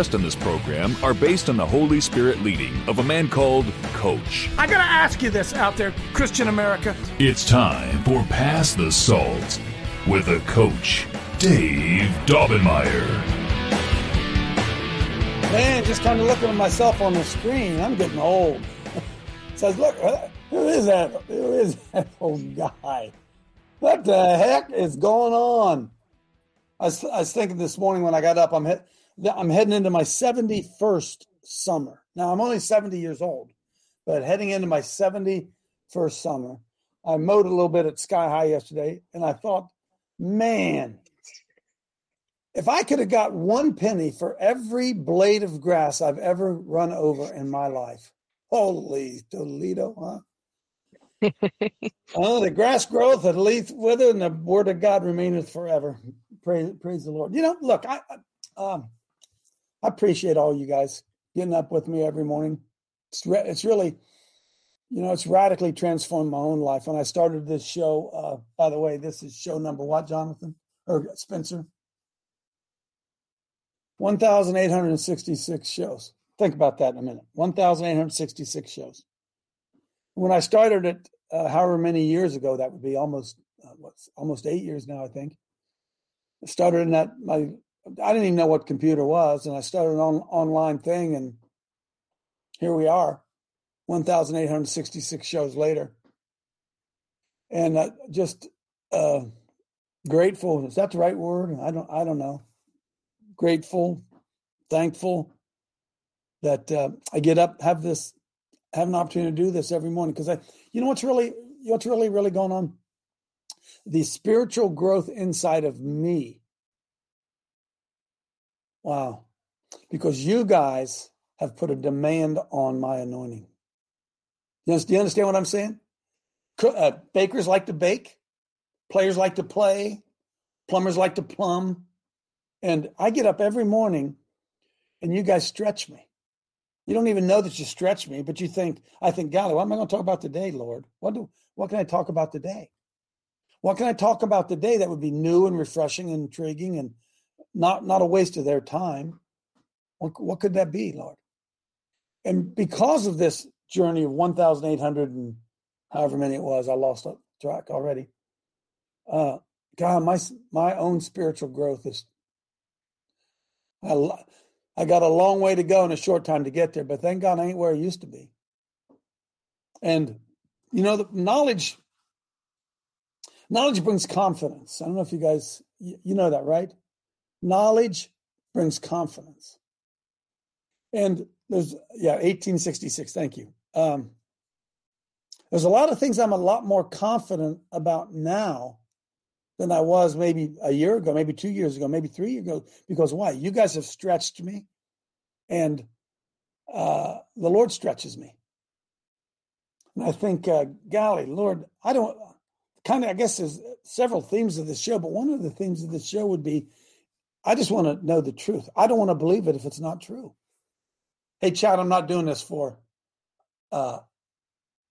in this program are based on the Holy Spirit leading of a man called Coach. I gotta ask you this out there, Christian America. It's time for Pass the Salt with a coach, Dave Daubenmire. Man, just kind of looking at myself on the screen, I'm getting old. Says, look, who is that? Who is that old guy? What the heck is going on? I was, I was thinking this morning when I got up, I'm, he- I'm heading into my 71st summer. Now, I'm only 70 years old, but heading into my 71st summer. I mowed a little bit at Sky High yesterday, and I thought, man, if I could have got one penny for every blade of grass I've ever run over in my life, holy Toledo, huh? oh, the grass growth at least wither, and the word of God remaineth forever. Praise, praise the Lord. You know, look, I, I, um, I appreciate all you guys getting up with me every morning. It's, re- it's really, you know, it's radically transformed my own life. When I started this show, uh, by the way, this is show number what, Jonathan or Spencer? 1,866 shows. Think about that in a minute. 1,866 shows. When I started it, uh, however many years ago, that would be almost uh, what's almost eight years now, I think. I started in that my I didn't even know what computer was, and I started an on, online thing, and here we are, 1,866 shows later, and uh, just uh, grateful. Is that the right word? I don't. I don't know grateful, thankful that uh, I get up, have this, have an opportunity to do this every morning. Because I, you know, what's really, what's really, really going on? The spiritual growth inside of me. Wow, because you guys have put a demand on my anointing. Do you understand what I'm saying? Uh, bakers like to bake, players like to play, plumbers like to plumb and I get up every morning and you guys stretch me. You don't even know that you stretch me, but you think, I think, golly, what am I going to talk about today, Lord? What do what can I talk about today? What can I talk about today that would be new and refreshing and intriguing and not not a waste of their time? What, what could that be, Lord? And because of this journey of 1,800 and however many it was, I lost track already. Uh, God, my my own spiritual growth is I, I got a long way to go in a short time to get there, but thank God I ain't where I used to be. And you know, the knowledge knowledge brings confidence. I don't know if you guys you, you know that, right? Knowledge brings confidence. And there's yeah, 1866. Thank you. Um, there's a lot of things I'm a lot more confident about now than I was maybe a year ago, maybe two years ago, maybe three years ago. Because why? You guys have stretched me, and uh, the Lord stretches me. And I think, uh, golly, Lord, I don't kind of, I guess there's several themes of this show, but one of the themes of this show would be I just want to know the truth. I don't want to believe it if it's not true. Hey, Chad, I'm not doing this for uh,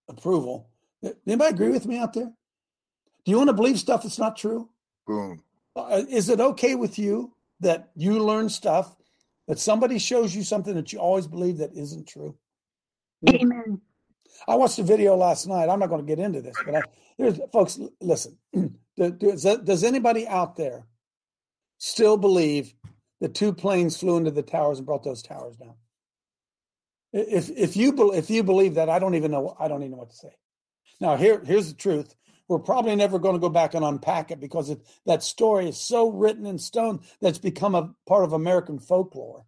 approval. Anybody agree with me out there? Do you want to believe stuff that's not true? Boom. Uh, is it okay with you that you learn stuff that somebody shows you something that you always believe that isn't true? Amen. I watched a video last night. I'm not going to get into this, but I, there's folks. Listen, does, does anybody out there still believe the two planes flew into the towers and brought those towers down? If if you if you believe that, I don't even know. I don't even know what to say. Now here here's the truth. We're probably never going to go back and unpack it because it, that story is so written in stone that's become a part of American folklore.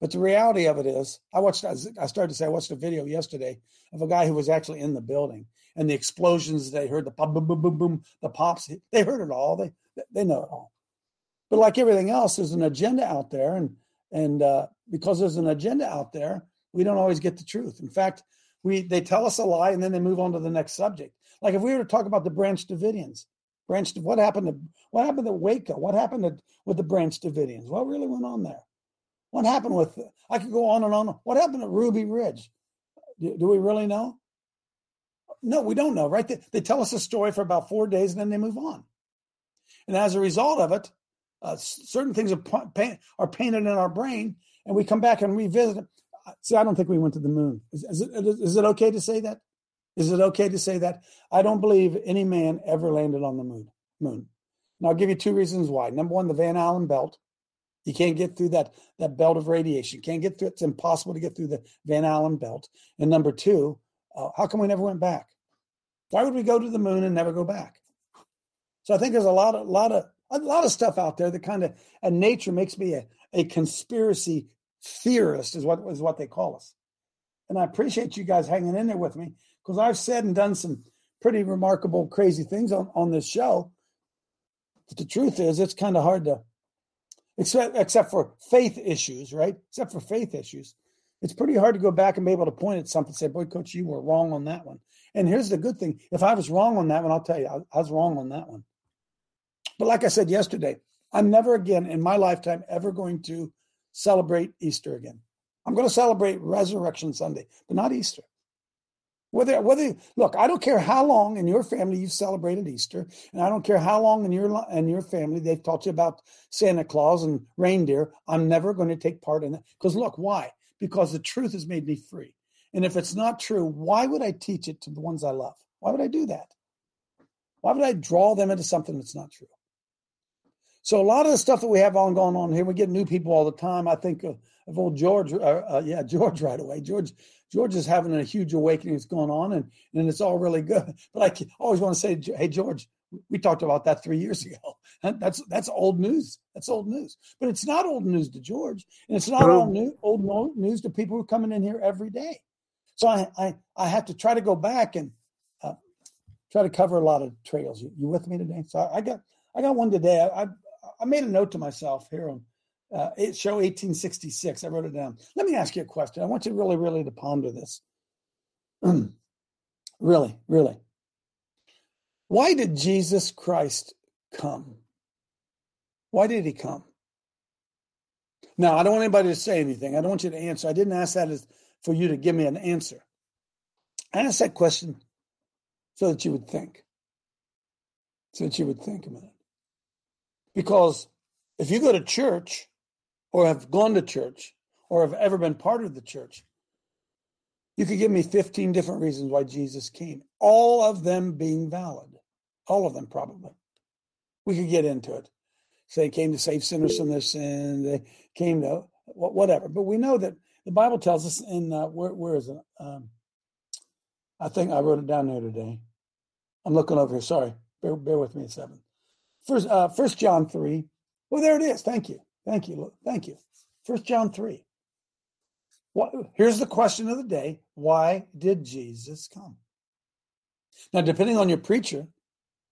But the reality of it is, I watched. I started to say I watched a video yesterday of a guy who was actually in the building and the explosions. They heard the boom, boom, boom, boom, the pops. They heard it all. They they know it all. But like everything else, there's an agenda out there, and and uh, because there's an agenda out there, we don't always get the truth. In fact, we they tell us a lie and then they move on to the next subject. Like if we were to talk about the Branch Davidians, Branch, what happened to what happened to Waco? What happened to, with the Branch Davidians? What really went on there? What happened with? I could go on and on. What happened at Ruby Ridge? Do, do we really know? No, we don't know, right? They, they, tell us a story for about four days and then they move on. And as a result of it, uh, certain things are, paint, are painted in our brain, and we come back and revisit it. See, I don't think we went to the moon. Is, is, it, is it okay to say that? Is it okay to say that? I don't believe any man ever landed on the moon. Moon. And I'll give you two reasons why. Number one, the Van Allen belt. You can't get through that that belt of radiation. You can't get through. It's impossible to get through the Van Allen belt. And number two, uh, how come we never went back? Why would we go to the moon and never go back? So I think there's a lot of lot of a lot of stuff out there that kind of and nature makes me a, a conspiracy theorist is what is what they call us. And I appreciate you guys hanging in there with me because I've said and done some pretty remarkable, crazy things on, on this show. But the truth is, it's kind of hard to, except except for faith issues, right? Except for faith issues, it's pretty hard to go back and be able to point at something and say, "Boy, coach, you were wrong on that one." And here's the good thing: if I was wrong on that one, I'll tell you, I, I was wrong on that one. But like I said yesterday, I'm never again in my lifetime ever going to celebrate Easter again. I'm going to celebrate Resurrection Sunday, but not Easter. Whether, whether look, I don't care how long in your family you've celebrated Easter, and I don't care how long in your in your family they've taught you about Santa Claus and reindeer. I'm never going to take part in it because look, why? Because the truth has made me free, and if it's not true, why would I teach it to the ones I love? Why would I do that? Why would I draw them into something that's not true? So a lot of the stuff that we have on going on here, we get new people all the time. I think of, of old George, uh, uh, yeah, George right away. George, George is having a huge awakening that's going on, and and it's all really good. But I always want to say, hey George, we talked about that three years ago. That's that's old news. That's old news. But it's not old news to George, and it's not old, new, old news to people who are coming in here every day. So I I, I have to try to go back and uh, try to cover a lot of trails. You, you with me today? So I, I got I got one today. I, I I made a note to myself here on uh, show 1866. I wrote it down. Let me ask you a question. I want you really, really to ponder this. really, really. Why did Jesus Christ come? Why did he come? Now, I don't want anybody to say anything. I don't want you to answer. I didn't ask that as for you to give me an answer. I asked that question so that you would think. So that you would think a minute. Because if you go to church or have gone to church or have ever been part of the church, you could give me 15 different reasons why Jesus came, all of them being valid. All of them, probably. We could get into it. Say, came to save sinners from their sin, they came to whatever. But we know that the Bible tells us in, uh, where, where is it? Um, I think I wrote it down there today. I'm looking over here. Sorry. Bear, bear with me a second. First, uh, First John three. Well, there it is. Thank you, thank you, thank you. First John three. What? Here's the question of the day: Why did Jesus come? Now, depending on your preacher,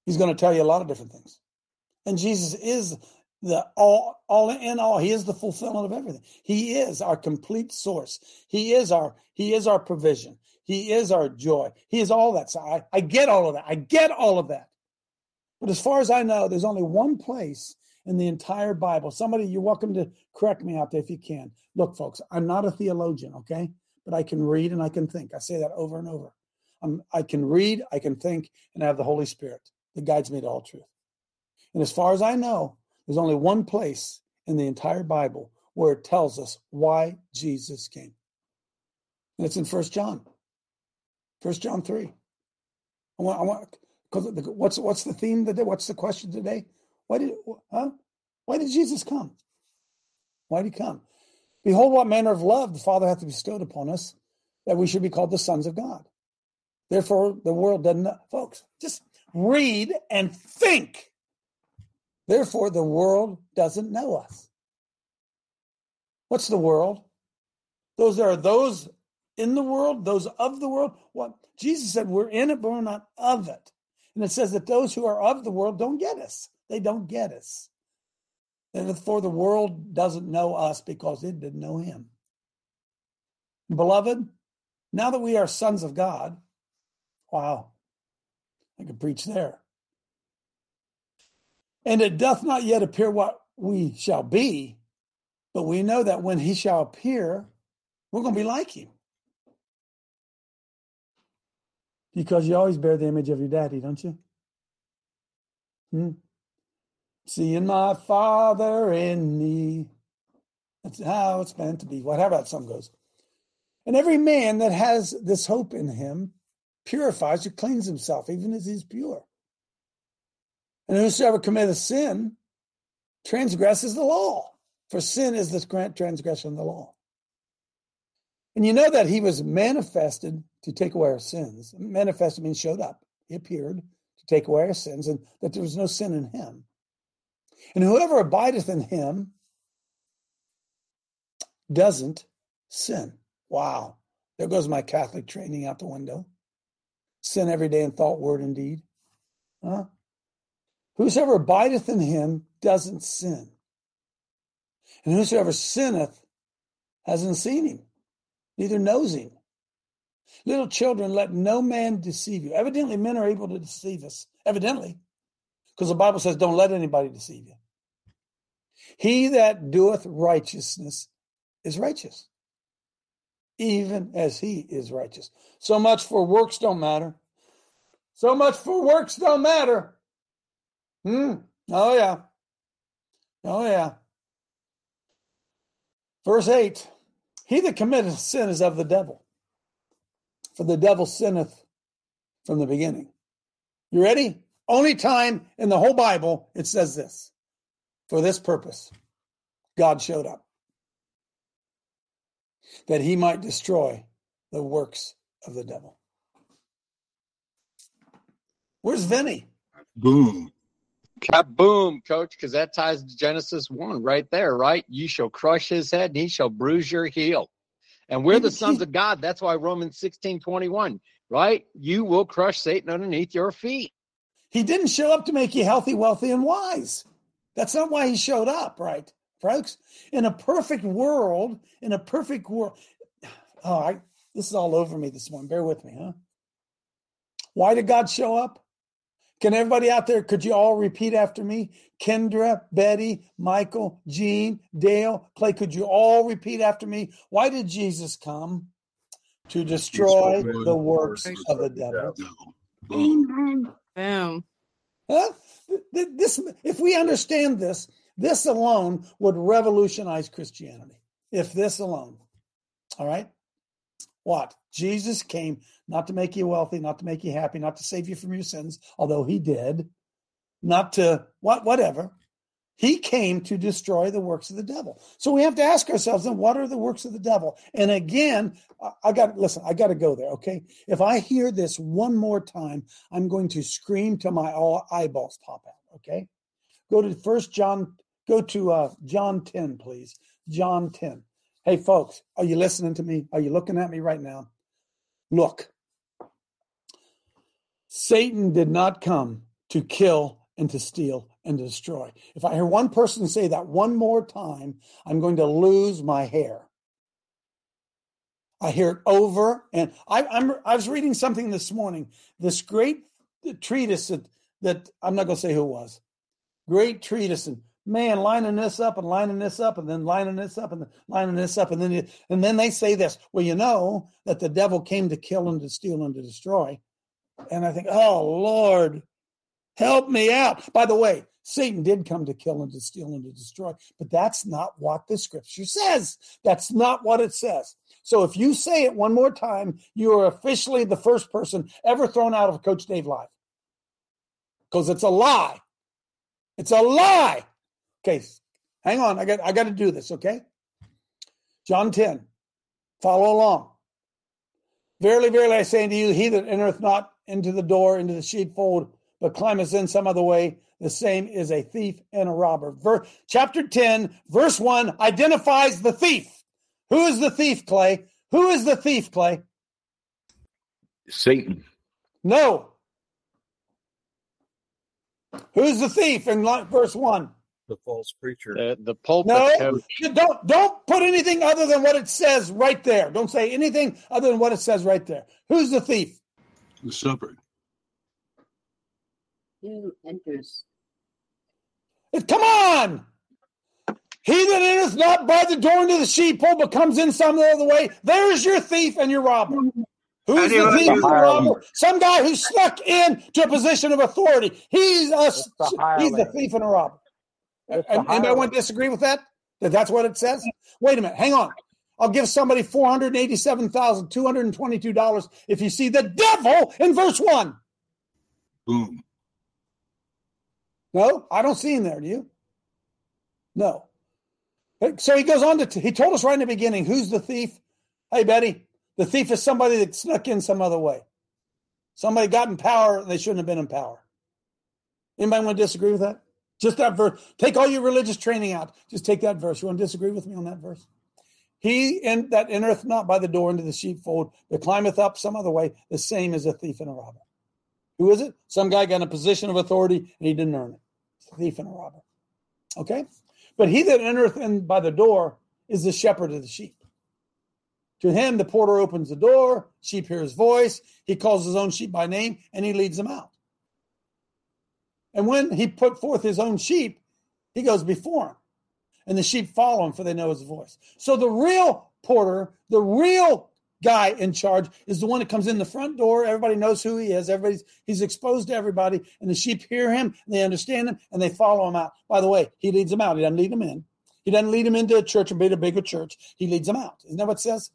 he's going to tell you a lot of different things. And Jesus is the all, all in all. He is the fulfillment of everything. He is our complete source. He is our He is our provision. He is our joy. He is all that. So I, I get all of that. I get all of that. But as far as I know, there's only one place in the entire Bible. Somebody, you're welcome to correct me out there if you can. Look, folks, I'm not a theologian, okay? But I can read and I can think. I say that over and over. I'm, I can read, I can think, and I have the Holy Spirit that guides me to all truth. And as far as I know, there's only one place in the entire Bible where it tells us why Jesus came. And it's in First John. First John 3. I want, I want because what's what's the theme today? What's the question today? Why did huh? Why did Jesus come? Why did he come? Behold, what manner of love the Father hath bestowed upon us, that we should be called the sons of God. Therefore, the world doesn't. Folks, just read and think. Therefore, the world doesn't know us. What's the world? Those are those in the world, those of the world. What Jesus said, we're in it, but we're not of it. And it says that those who are of the world don't get us. They don't get us. Therefore, the world doesn't know us because it didn't know him. Beloved, now that we are sons of God, wow, I could preach there. And it doth not yet appear what we shall be, but we know that when he shall appear, we're going to be like him. Because you always bear the image of your daddy, don't you? Hmm? Seeing my father in me. That's how it's meant to be. What? Whatever that song goes. And every man that has this hope in him purifies or cleans himself, even as he's pure. And whosoever committeth sin transgresses the law, for sin is the transgression of the law. And you know that he was manifested to take away our sins. Manifested means showed up. He appeared to take away our sins, and that there was no sin in him. And whoever abideth in him doesn't sin. Wow. There goes my Catholic training out the window. Sin every day in thought, word, and deed. Huh? Whosoever abideth in him doesn't sin. And whosoever sinneth hasn't seen him, neither knows him. Little children, let no man deceive you. Evidently, men are able to deceive us. Evidently. Because the Bible says, don't let anybody deceive you. He that doeth righteousness is righteous, even as he is righteous. So much for works don't matter. So much for works don't matter. Hmm. Oh, yeah. Oh, yeah. Verse 8 He that committeth sin is of the devil, for the devil sinneth from the beginning. You ready? Only time in the whole Bible it says this. For this purpose, God showed up that he might destroy the works of the devil. Where's Vinny? Boom. Kaboom, coach, because that ties to Genesis 1 right there, right? You shall crush his head and he shall bruise your heel. And we're the sons of God. That's why Romans 16 21, right? You will crush Satan underneath your feet. He didn't show up to make you healthy, wealthy, and wise. That's not why he showed up, right, folks? In a perfect world, in a perfect world. All right, oh, this is all over me this morning. Bear with me, huh? Why did God show up? Can everybody out there, could you all repeat after me? Kendra, Betty, Michael, Jean, Dale, Clay, could you all repeat after me? Why did Jesus come? To destroy the works of the devil. Amen. Boom. Huh? This, if we understand this, this alone would revolutionize Christianity. If this alone, all right? What? Jesus came not to make you wealthy, not to make you happy, not to save you from your sins, although he did, not to what whatever. He came to destroy the works of the devil. So we have to ask ourselves then what are the works of the devil? And again, I got listen, I got to go there, okay? If I hear this one more time, I'm going to scream till my all eyeballs pop out, okay? Go to first John go to uh, John 10, please. John 10. Hey folks, are you listening to me? Are you looking at me right now? Look. Satan did not come to kill and to steal and to destroy. If I hear one person say that one more time, I'm going to lose my hair. I hear it over and I, I'm I was reading something this morning. This great treatise that, that I'm not going to say who it was. Great treatise and man lining this up and lining this up and then lining this up and lining this up and then and then they say this. Well, you know that the devil came to kill and to steal and to destroy. And I think, oh Lord, help me out. By the way, Satan did come to kill and to steal and to destroy, but that's not what the scripture says. That's not what it says. So if you say it one more time, you are officially the first person ever thrown out of Coach Dave Live. Because it's a lie. It's a lie. Okay, hang on. I got I got to do this, okay? John 10. Follow along. Verily, verily, I say unto you, he that entereth not into the door, into the sheepfold, but climbeth in some other way, the same is a thief and a robber. Ver- chapter 10, verse 1 identifies the thief. Who is the thief, Clay? Who is the thief, Clay? Satan. No. Who's the thief in verse 1? The false preacher. The, the pulpit No, coach. don't don't put anything other than what it says right there. Don't say anything other than what it says right there. Who's the thief? The shepherd. Who enters? It- Come on! He that entereth not by the door into the sheepfold, but comes in some other way. There's your thief and your robber. Who's the thief and the robber? Some guy who snuck in to a position of authority. He's a, the he's the thief and a robber. It's the Anybody hireling. want to disagree with that? That that's what it says? Wait a minute. Hang on. I'll give somebody four hundred eighty-seven thousand two hundred twenty-two dollars if you see the devil in verse one. Boom. No, I don't see him there. Do you? No. So he goes on to, he told us right in the beginning, who's the thief? Hey, Betty, the thief is somebody that snuck in some other way. Somebody got in power and they shouldn't have been in power. Anybody want to disagree with that? Just that verse. Take all your religious training out. Just take that verse. You want to disagree with me on that verse? He in, that entereth not by the door into the sheepfold, but climbeth up some other way, the same as a thief and a robber. Who is it? Some guy got in a position of authority and he didn't earn it. It's a thief and a robber. Okay? But he that entereth in by the door is the shepherd of the sheep. To him, the porter opens the door, sheep hear his voice, he calls his own sheep by name, and he leads them out. And when he put forth his own sheep, he goes before him. And the sheep follow him, for they know his voice. So the real porter, the real guy in charge, is the one that comes in the front door. Everybody knows who he is. Everybody's he's exposed to everybody, and the sheep hear him, and they understand him, and they follow him out. By the way, he leads them out. He doesn't lead them in. He doesn't lead them into a church and build a bigger church. He leads them out. Isn't that what it says?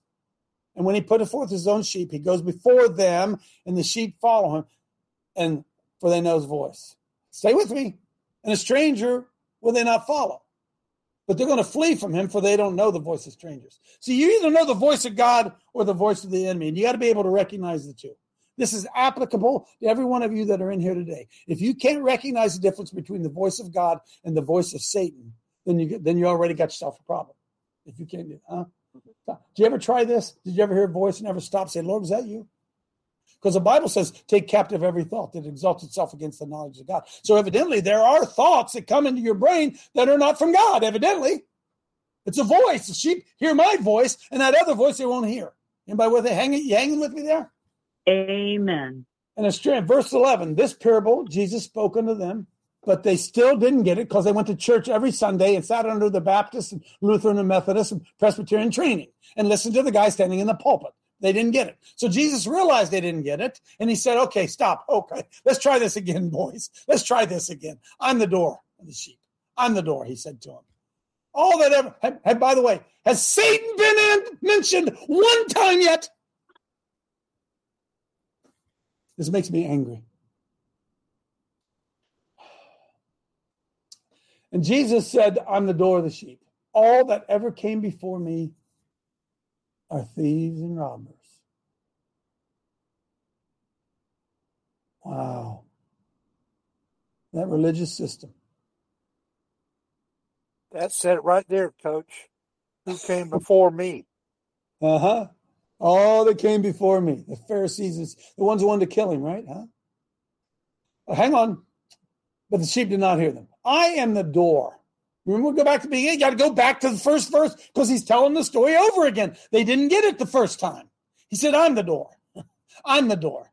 And when he put forth his own sheep, he goes before them, and the sheep follow him, and for they know his voice. Stay with me. And a stranger will they not follow. But they're going to flee from him, for they don't know the voice of strangers. So you either know the voice of God or the voice of the enemy, and you got to be able to recognize the two. This is applicable to every one of you that are in here today. If you can't recognize the difference between the voice of God and the voice of Satan, then you then you already got yourself a problem. If you can't do, huh? Mm-hmm. Did you ever try this? Did you ever hear a voice and ever stop? Say, Lord, is that you? Because the Bible says, take captive every thought that exalts itself against the knowledge of God. So evidently, there are thoughts that come into your brain that are not from God, evidently. It's a voice. The sheep hear my voice, and that other voice they won't hear. Anybody with it? Hanging, you hanging with me there? Amen. And it's true. Verse 11, this parable, Jesus spoke unto them, but they still didn't get it because they went to church every Sunday and sat under the Baptist and Lutheran and Methodist and Presbyterian training and listened to the guy standing in the pulpit. They didn't get it. So Jesus realized they didn't get it. And he said, okay, stop. Okay, let's try this again, boys. Let's try this again. I'm the door of the sheep. I'm the door, he said to him. All that ever, and, by the way, has Satan been in, mentioned one time yet? This makes me angry. And Jesus said, I'm the door of the sheep. All that ever came before me are thieves and robbers. Wow. That religious system. That's it right there, Coach. Who came before me? Uh huh. All that came before me, the Pharisees, is the ones who wanted to kill him, right? Huh? Well, hang on. But the sheep did not hear them. I am the door. Remember, we go back to the beginning. You got to go back to the first verse because he's telling the story over again. They didn't get it the first time. He said, I'm the door. I'm the door.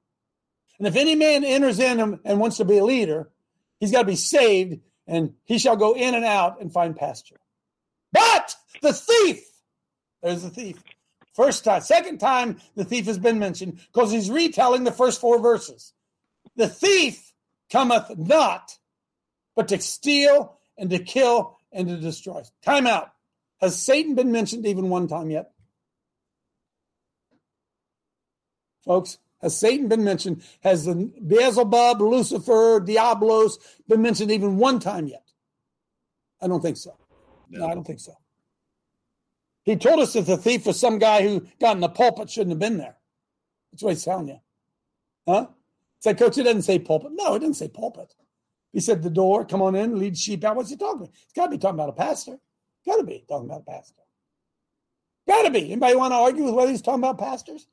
And if any man enters in and wants to be a leader, he's got to be saved and he shall go in and out and find pasture. But the thief, there's the thief. First time, second time the thief has been mentioned because he's retelling the first four verses. The thief cometh not, but to steal and to kill and to destroy. Time out. Has Satan been mentioned even one time yet? Folks, has Satan been mentioned? Has the Beelzebub, Lucifer, Diablos been mentioned even one time yet? I don't think so. No, I don't think so. He told us that the thief was some guy who got in the pulpit, shouldn't have been there. That's what he's telling you. Huh? It's like, Coach, it doesn't say pulpit. No, it didn't say pulpit. He said the door, come on in, lead sheep out. What's he talking about? He's got to be talking about a pastor. Got to be talking about a pastor. Got to be. Anybody want to argue with whether he's talking about pastors?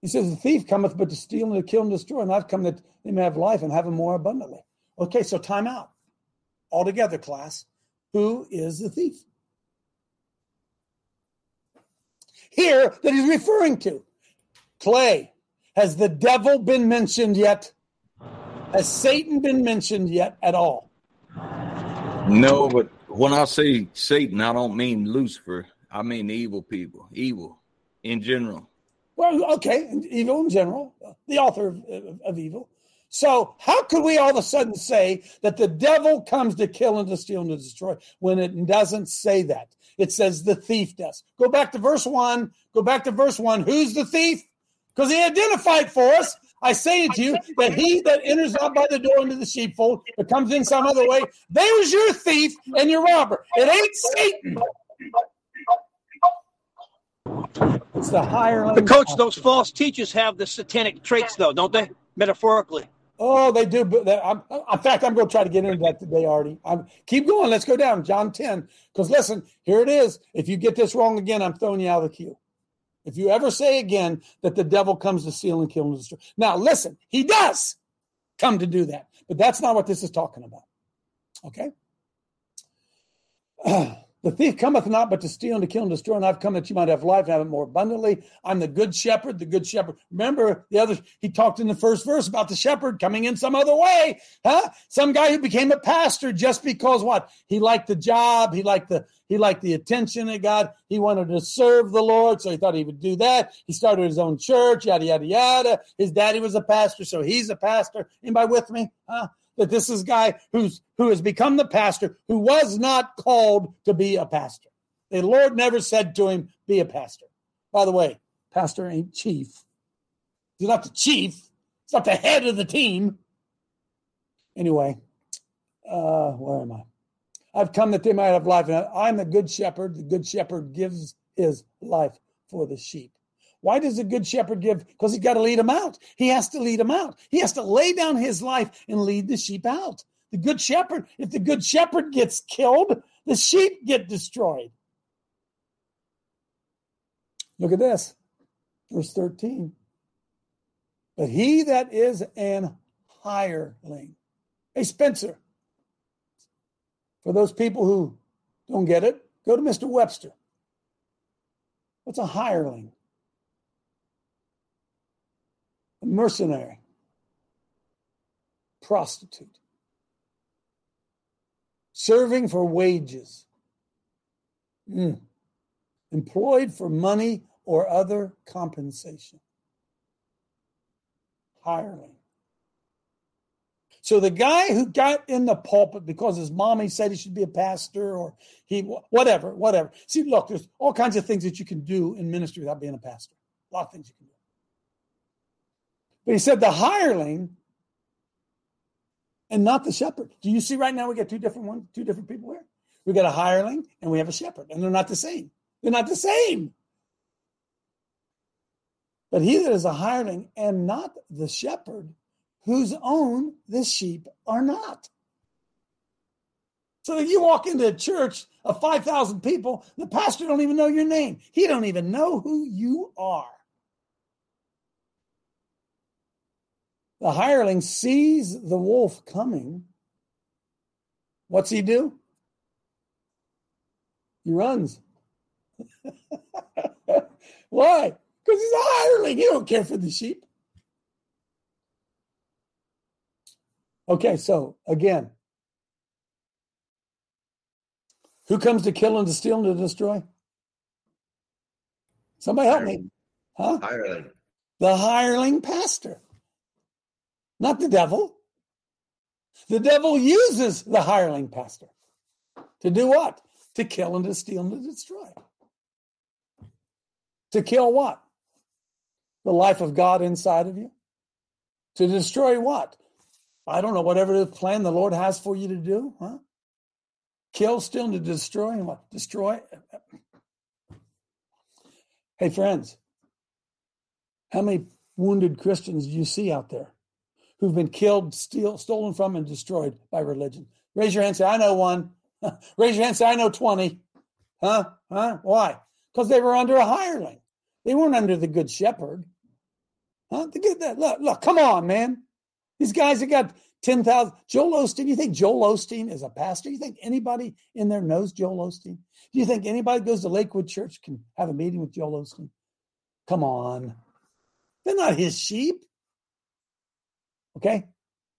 He says, The thief cometh but to steal and to kill and destroy, and I've come that they may have life and have it more abundantly. Okay, so time out. all together, class. Who is the thief? Here that he's referring to. Clay, has the devil been mentioned yet? Has Satan been mentioned yet at all? No, but when I say Satan, I don't mean Lucifer. I mean evil people, evil in general. Well, okay, evil in general, the author of, of, of, evil. So, how could we all of a sudden say that the devil comes to kill and to steal and to destroy when it doesn't say that? It says the thief does. Go back to verse one. Go back to verse one. Who's the thief? Because he identified for us. I say it to you that he that enters not by the door into the sheepfold, but comes in some other way, there's your thief and your robber. It ain't Satan. It's the higher. But coach, those false teachers have the satanic traits, though, don't they? Metaphorically. Oh, they do. But I'm, in fact, I'm going to try to get into that today, Artie. I'm, keep going. Let's go down. John 10. Because listen, here it is. If you get this wrong again, I'm throwing you out of the queue. If you ever say again that the devil comes to steal and kill and destroy. Now, listen, he does come to do that. But that's not what this is talking about. Okay? The thief cometh not but to steal and to kill and destroy, and I've come that you might have life and have it more abundantly. I'm the good shepherd, the good shepherd. Remember the other, he talked in the first verse about the shepherd coming in some other way, huh? Some guy who became a pastor just because what? He liked the job, he liked the he liked the attention of God. He wanted to serve the Lord, so he thought he would do that. He started his own church, yada yada yada. His daddy was a pastor, so he's a pastor. Anybody with me? Huh? That this is a guy who's who has become the pastor who was not called to be a pastor. The Lord never said to him, "Be a pastor." By the way, pastor ain't chief. He's not the chief. He's not the head of the team. Anyway, uh, where am I? I've come that they might have life. And I'm the good shepherd. The good shepherd gives his life for the sheep. Why does a good shepherd give? Because he's got to lead them out. He has to lead them out. He has to lay down his life and lead the sheep out. The good shepherd, if the good shepherd gets killed, the sheep get destroyed. Look at this, verse 13. But he that is an hireling, hey, Spencer, for those people who don't get it, go to Mr. Webster. What's a hireling? a mercenary, prostitute, serving for wages, mm. employed for money or other compensation, hireling. So the guy who got in the pulpit because his mommy said he should be a pastor or he whatever, whatever. See, look, there's all kinds of things that you can do in ministry without being a pastor. A lot of things you can do. But he said the hireling and not the shepherd. Do you see right now we got two different ones, two different people here? We got a hireling and we have a shepherd, and they're not the same. They're not the same. But he that is a hireling and not the shepherd, whose own the sheep are not. So if you walk into a church of 5,000 people, the pastor don't even know your name. He don't even know who you are. The hireling sees the wolf coming. What's he do? He runs. Why? Because he's a hireling. He don't care for the sheep. Okay, so again, who comes to kill and to steal and to destroy? Somebody help me. Huh? Hireling. The hireling pastor not the devil. The devil uses the hireling pastor to do what? To kill and to steal and to destroy. To kill what? The life of God inside of you. To destroy what? I don't know, whatever the plan the Lord has for you to do, huh? Kill, steal, and to destroy, and what? Destroy. Hey, friends, how many wounded Christians do you see out there? Who've been killed, steal, stolen from, and destroyed by religion. Raise your hand. Say, I know one. Raise your hand. Say, I know twenty. Huh? Huh? Why? Because they were under a hireling. They weren't under the good shepherd. Huh? To get that. Look, look. Come on, man. These guys have got 10,000. Joel Osteen, you think Joel Osteen is a pastor? You think anybody in there knows Joel Osteen? Do you think anybody goes to Lakewood Church can have a meeting with Joel Osteen? Come on. They're not his sheep. Okay?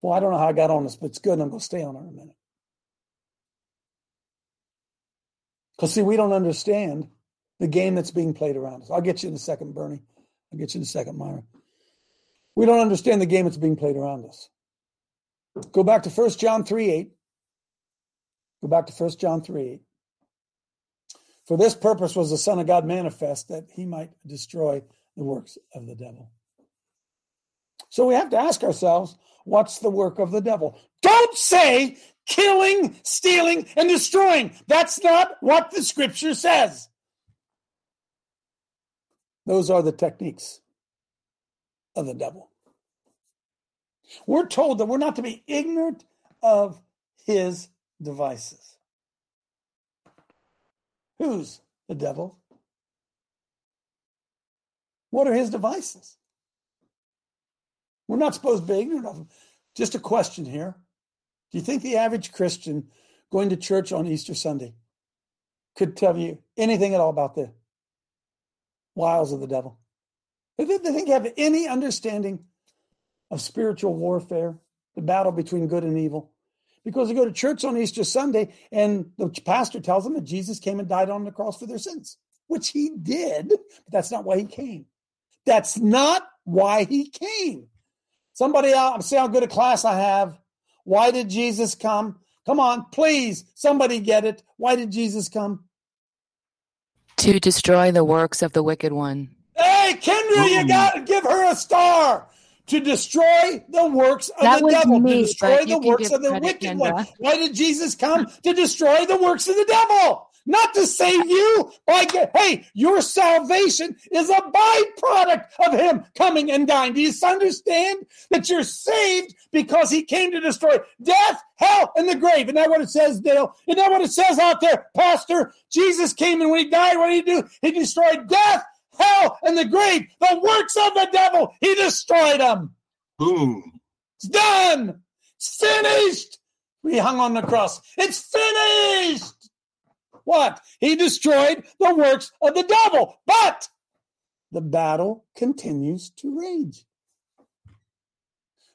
Well, I don't know how I got on this, but it's good. And I'm going to stay on it in a minute. Because, see, we don't understand the game that's being played around us. I'll get you in a second, Bernie. I'll get you in a second, Myra. We don't understand the game that's being played around us. Go back to 1 John 3 8. Go back to 1 John 3 8. For this purpose was the Son of God manifest that he might destroy the works of the devil. So we have to ask ourselves, what's the work of the devil? Don't say killing, stealing, and destroying. That's not what the scripture says. Those are the techniques of the devil. We're told that we're not to be ignorant of his devices. Who's the devil? What are his devices? We're not supposed to be ignorant of them. Just a question here. Do you think the average Christian going to church on Easter Sunday could tell you anything at all about the wiles of the devil? Do They think you have any understanding of spiritual warfare, the battle between good and evil. Because they go to church on Easter Sunday and the pastor tells them that Jesus came and died on the cross for their sins, which he did, but that's not why he came. That's not why he came. Somebody out, see how good a class I have. Why did Jesus come? Come on, please, somebody get it. Why did Jesus come? To destroy the works of the wicked one. Hey, Kendra, you got to give her a star. To destroy the works of That the devil, me, to destroy the works of the credit, wicked one. Why did Jesus come? to destroy the works of the devil, not to save you. By hey, your salvation is a byproduct of Him coming and dying. Do you understand that you're saved because He came to destroy death, hell, and the grave? Isn't that what it says, Dale? Isn't that what it says out there, Pastor? Jesus came and when He died, what did He do? He destroyed death, hell, and the grave. The works of the devil, He destroyed them. Boom. It's done. It's finished. We hung on the cross. It's finished. What? He destroyed the works of the devil. But the battle continues to rage.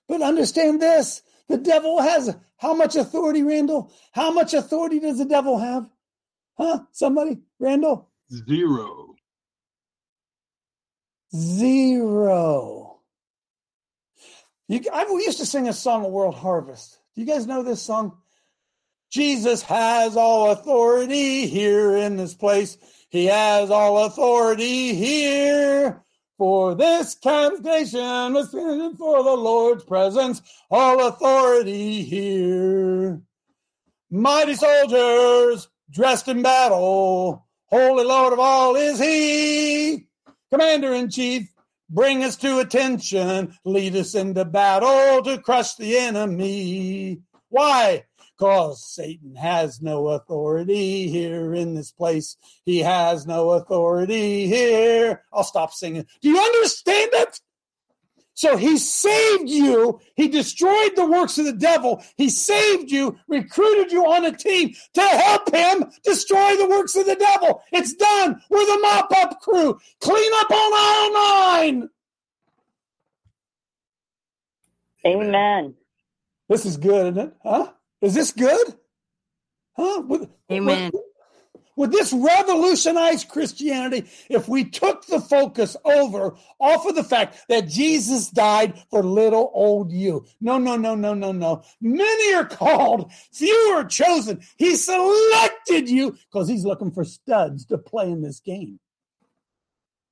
But understand this the devil has how much authority, Randall? How much authority does the devil have? Huh? Somebody? Randall? Zero. Zero. You, I, we used to sing a song at World Harvest. Do you guys know this song? Jesus has all authority here in this place. He has all authority here. For this congregation was fitted for the Lord's presence. All authority here. Mighty soldiers dressed in battle. Holy Lord of all is he. Commander in chief, bring us to attention. Lead us into battle to crush the enemy. Why? Because Satan has no authority here in this place. He has no authority here. I'll stop singing. Do you understand it? So he saved you. He destroyed the works of the devil. He saved you, recruited you on a team to help him destroy the works of the devil. It's done. We're the mop up crew. Clean up on aisle nine. Amen. This is good, isn't it? Huh? Is this good? Huh? Would, Amen. Would, would this revolutionize Christianity if we took the focus over off of the fact that Jesus died for little old you? No, no, no, no, no, no. Many are called, few are chosen. He selected you because he's looking for studs to play in this game.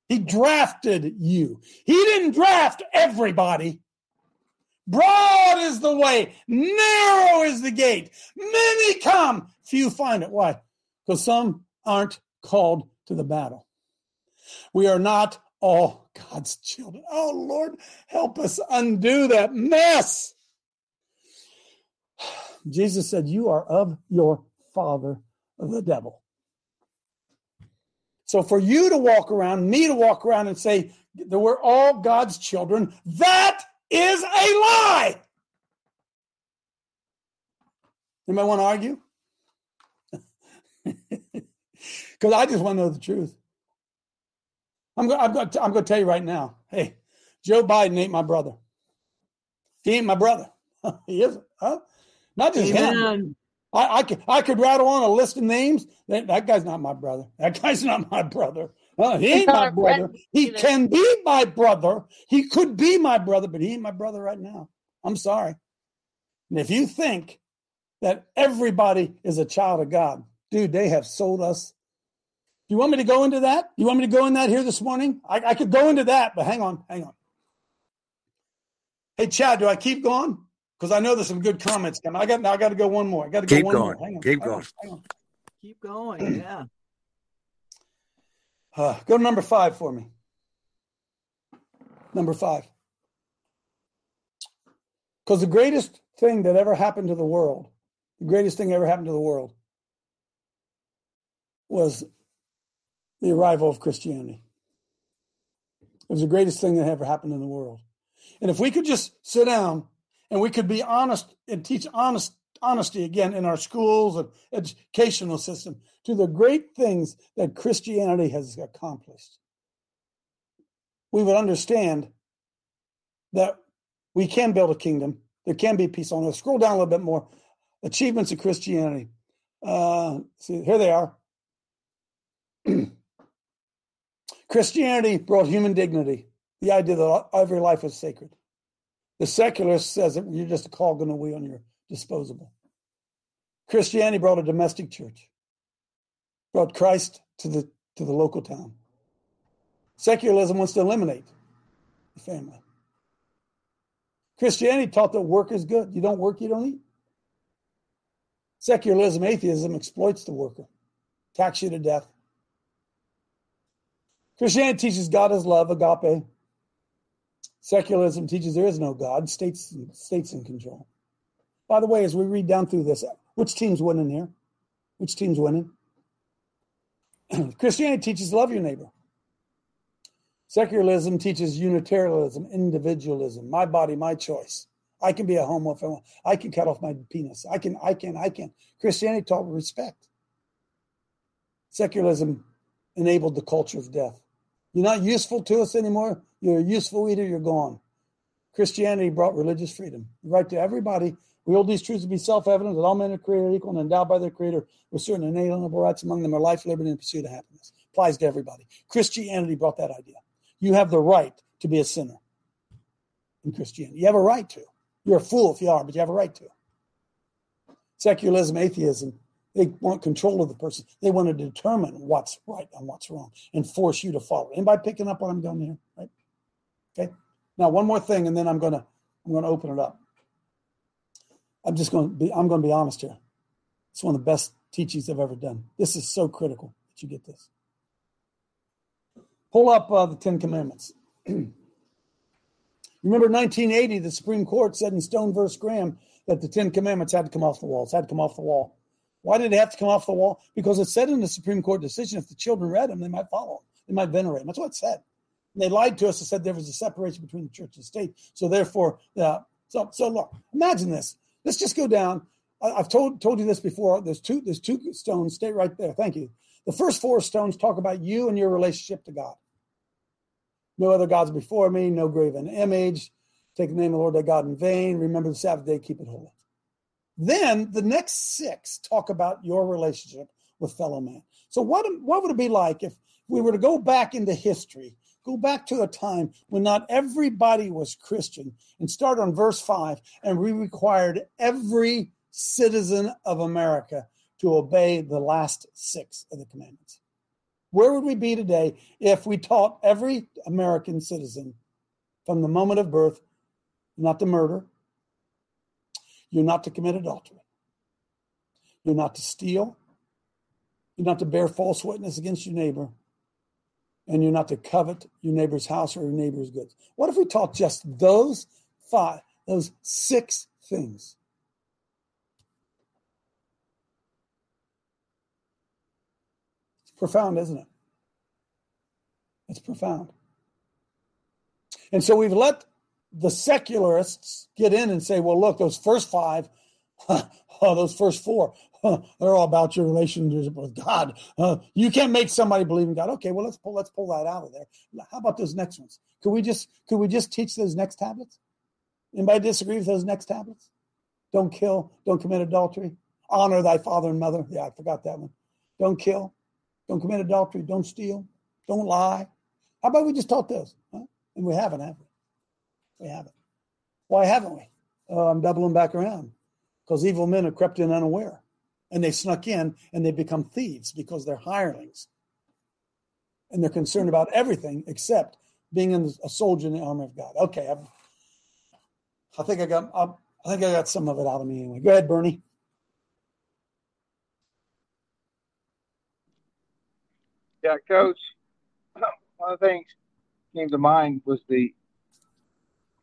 He drafted you. He didn't draft everybody. Broad is the way, narrow is the gate. Many come, few find it. Why? Because some aren't called to the battle. We are not all God's children. Oh, Lord, help us undo that mess. Jesus said, You are of your father, the devil. So for you to walk around, me to walk around and say that we're all God's children, that is a lie. Anybody want to argue? Because I just want to know the truth. I'm going. I'm going. I'm going to tell you right now. Hey, Joe Biden ain't my brother. He ain't my brother. he isn't. Huh? Not just him. I, I could I could rattle on a list of names. That, that guy's not my brother. That guy's not my brother. Uh, he ain't my brother. He either. can be my brother. He could be my brother, but he ain't my brother right now. I'm sorry. And if you think that everybody is a child of God, dude, they have sold us. Do you want me to go into that? You want me to go in that here this morning? I, I could go into that, but hang on, hang on. Hey, Chad, do I keep going? Because I know there's some good comments coming. I got now. I got to go one more. I got to go Keep one going. more. Hang on. Keep hang on, going. hang on. Keep going. Yeah. Uh, go to number five for me. Number five. Because the greatest thing that ever happened to the world, the greatest thing that ever happened to the world was the arrival of Christianity. It was the greatest thing that ever happened in the world. And if we could just sit down and we could be honest and teach honest honesty again in our schools and educational system to the great things that Christianity has accomplished, we would understand that we can build a kingdom. There can be peace on earth. Scroll down a little bit more. Achievements of Christianity. Uh, see, here they are. Christianity brought human dignity, the idea that every life is sacred. The secularist says that you're just a cog in the wheel and you're disposable. Christianity brought a domestic church, brought Christ to the to the local town. Secularism wants to eliminate the family. Christianity taught that work is good. You don't work, you don't eat. Secularism, atheism exploits the worker, tax you to death. Christianity teaches God is love, agape. Secularism teaches there is no God, states states in control. By the way, as we read down through this, which team's winning here? Which team's winning? Christianity teaches love your neighbor. Secularism teaches Unitarianism, individualism, my body, my choice. I can be a homo if I want. I can cut off my penis. I can, I can, I can. Christianity taught respect. Secularism enabled the culture of death. You're not useful to us anymore. You're a useful eater, you're gone. Christianity brought religious freedom, right to everybody. We hold these truths to be self evident that all men are created equal and endowed by their Creator with certain inalienable rights, among them are life, liberty, and pursuit of happiness. Applies to everybody. Christianity brought that idea. You have the right to be a sinner in Christianity. You have a right to. You're a fool if you are, but you have a right to. Secularism, atheism, they want control of the person. They want to determine what's right and what's wrong and force you to follow. Anybody picking up what I'm doing here? Right? Okay. Now, one more thing, and then I'm gonna I'm gonna open it up. I'm just gonna be I'm gonna be honest here. It's one of the best teachings I've ever done. This is so critical that you get this. Pull up uh, the Ten Commandments. Remember 1980, the Supreme Court said in Stone versus Graham that the Ten Commandments had to come off the walls, had to come off the wall. Why did it have to come off the wall? Because it said in the Supreme Court decision if the children read them, they might follow them, they might venerate them. That's what it said. And they lied to us and said there was a separation between the church and state. So therefore, uh, so so look, imagine this. Let's just go down. I, I've told told you this before. There's two there's two stones. Stay right there. Thank you. The first four stones talk about you and your relationship to God. No other gods before me. No graven image. Take the name of the Lord thy God in vain. Remember the Sabbath day. Keep it holy. Then the next six talk about your relationship with fellow man. So what what would it be like if we were to go back into history, go back to a time when not everybody was Christian, and start on verse five, and we required every citizen of America to obey the last six of the commandments? Where would we be today if we taught every American citizen from the moment of birth not to murder, you're not to commit adultery. You're not to steal. You're not to bear false witness against your neighbor. And you're not to covet your neighbor's house or your neighbor's goods. What if we taught just those five, those six things? It's profound, isn't it? It's profound. And so we've let the secularists get in and say, well, look, those first five, Oh, those first four, they're all about your relationship with God. Uh, you can't make somebody believe in God. Okay, well let's pull let's pull that out of there. How about those next ones? Could we just could we just teach those next tablets? Anybody disagree with those next tablets? Don't kill, don't commit adultery, honor thy father and mother. Yeah, I forgot that one. Don't kill, don't commit adultery, don't steal, don't lie. How about we just taught those? Huh? And we haven't, have we? We haven't. Why haven't we? Uh, I'm doubling back around because evil men have crept in unaware and they snuck in and they become thieves because they're hirelings and they're concerned about everything except being in a soldier in the army of God. Okay, I've, i think I got I think I got some of it out of me anyway. Go ahead, Bernie. Yeah, Coach. One of the things came to mind was the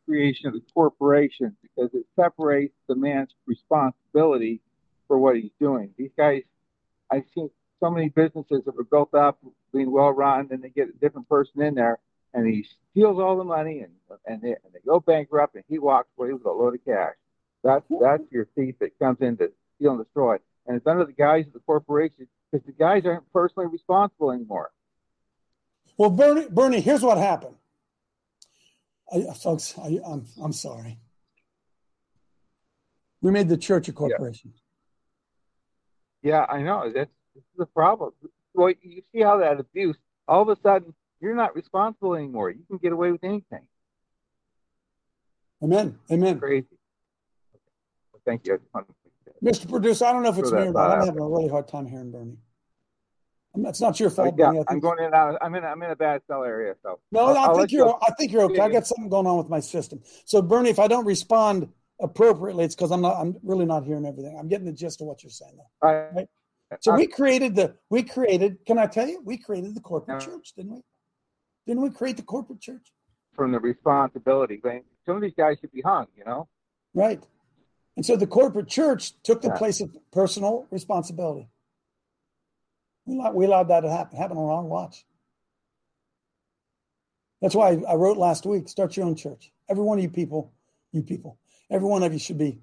creation of the corporation because it separates the man's responsibility for what he's doing. These guys, I've seen so many businesses that were built up, being well run, and they get a different person in there, and he steals all the money, and and they, and they go bankrupt, and he walks away with a load of cash. That's that's your thief that comes in to steal and destroy, and it's under the guise of the corporation because the guys aren't personally responsible anymore. Well, Bernie, Bernie, here's what happened. I, folks, I, I'm I'm sorry. We made the church a corporation. Yeah, I know. That's, that's the problem. Well, you see how that abuse, all of a sudden, you're not responsible anymore. You can get away with anything. Amen. Amen. Crazy. Okay. Thank you. Mr. Producer, I don't know if it's me or not. I'm having a really hard time hearing Bernie. It's not your uh, fault. Yeah, Bernie. I'm going in. And out. I'm in. I'm in a bad cell area. So no, I'll, I think you're. I think you're okay. I got something going on with my system. So Bernie, if I don't respond appropriately, it's because I'm not. I'm really not hearing everything. I'm getting the gist of what you're saying, though. I, right? So we created the. We created. Can I tell you? We created the corporate church, didn't we? Didn't we create the corporate church? From the responsibility, some of these guys should be hung. You know. Right. And so the corporate church took the Yeah. place of personal responsibility. We allowed, we allowed that to happen, happen on our watch. That's why I, I wrote last week start your own church. Every one of you people, you people, every one of you should be,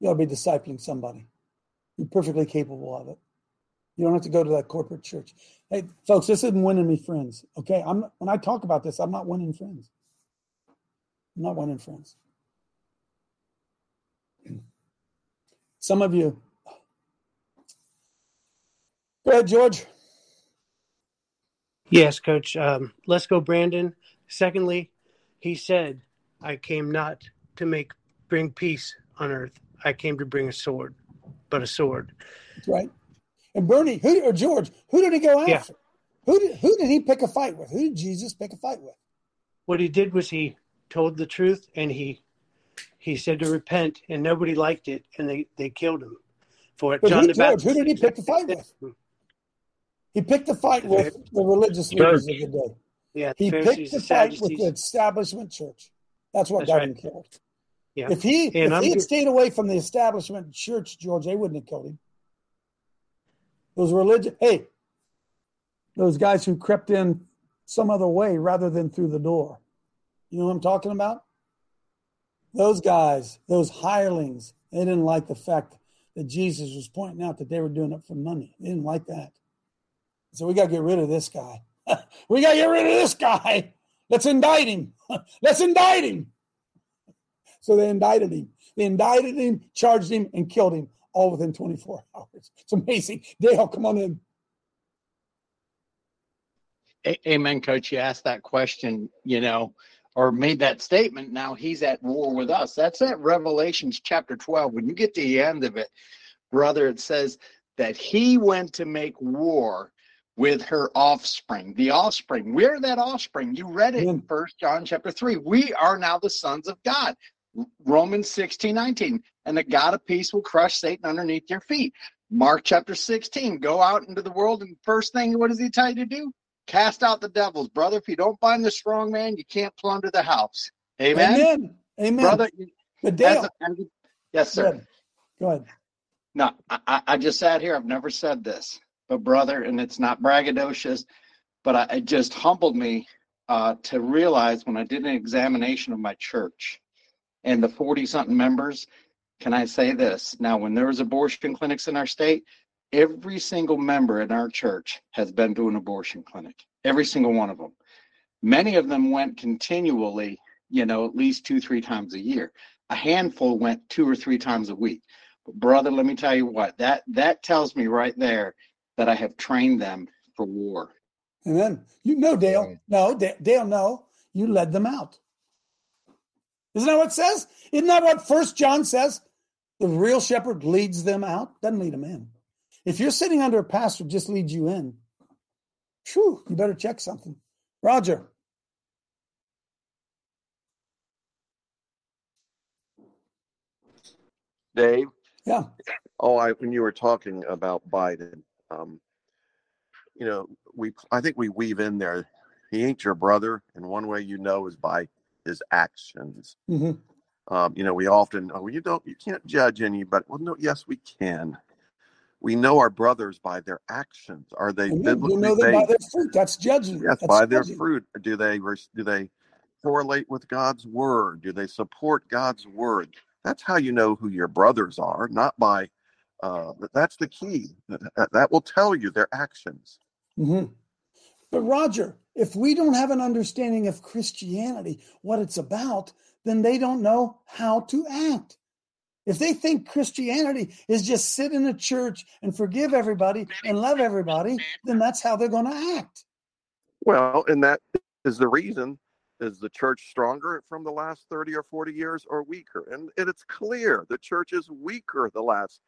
you ought to be discipling somebody. You're perfectly capable of it. You don't have to go to that corporate church. Hey, folks, this isn't winning me friends. Okay. I'm when I talk about this, I'm not winning friends. I'm not winning friends. Some of you. Go ahead, George. Yes, Coach. Um, let's go, Brandon. Secondly, he said, "I came not to make bring peace on earth. I came to bring a sword, but a sword." That's right. And Bernie, who or George, who did he go after? Yeah. Who did who did he pick a fight with? Who did Jesus pick a fight with? What he did was he told the truth, and he he said to repent, and nobody liked it, and they they killed him for it. But John who, the George, Baptist. who did he pick the fight with? He picked the fight with the religious leaders of the day. Yeah, He picked Pharisees, the the fight with the establishment church. That's what That's got right. him killed. Yeah. If he And if I'm he had stayed away from the establishment church, George, they wouldn't have killed him. Those religious hey, those guys who crept in some other way rather than through the door. You know what I'm talking about? Those guys, those hirelings, they didn't like the fact that Jesus was pointing out that they were doing it for money. They didn't like that. So we got to get rid of this guy. we got to get rid of this guy. Let's indict him. Let's indict him. So they indicted him. They indicted him, charged him, and killed him all within 24 hours. It's amazing. Dale, come on in. A- Amen, coach. You asked that question, you know, or made that statement. Now he's at war with us. That's at Revelations chapter 12. When you get to the end of it, brother, it says that he went to make war with her offspring. The offspring. We're that offspring. You read it in First John chapter 3. We are now the sons of God. Romans 16, 19. And the God of peace will crush Satan underneath your feet. Mark chapter 16. Go out into the world, and first thing, what does he tell you to do? Cast out the devils, brother. If you don't find the strong man, you can't plunder the house. Amen. Amen. Amen. Brother, But as Dale, a- yes, go sir. ahead. Go ahead. No, I- I, I just sat here. I've never said this, but brother, and it's not braggadocious, but I, it just humbled me uh, to realize when I did an examination of my church and the 40 something members, can I say this? Now, when there was abortion clinics in our state, every single member in our church has been to an abortion clinic. Every single one of them. Many of them went continually, you know, at least two, three times a year. A handful went two or three times a week. But brother, let me tell you what, that that tells me right there that I have trained them for war. And then You know, Dale. No, Da- Dale, no. You led them out. Isn't that what it says? Isn't that what First John says? The real shepherd leads them out, doesn't lead them in. If you're sitting under a pastor just leads you in, phew, you better check something. Roger. Dave. Yeah. Oh, I when you were talking about Biden, um, you know, we I think we weave in there. He ain't your brother, and one way you know is by his actions. hmm Um, you know, we often oh you don't you can't judge anybody. Well, no, yes we can. We know our brothers by their actions. Are they Amen. biblically You know them by their fruit. That's judging. Yes, That's by their fruit. Do they do they correlate with God's word? Do they support God's word? That's how you know who your brothers are, not by. Uh, that's the key. That, that will tell you their actions. hmm But Roger, if we don't have an understanding of Christianity, what it's about, then they don't know how to act. If they think Christianity is just sit in a church and forgive everybody and love everybody, then that's how they're going to act. Well, and that is the reason. Is the church stronger from the last 30 or 40 years or weaker? And, and it's clear the church is weaker the last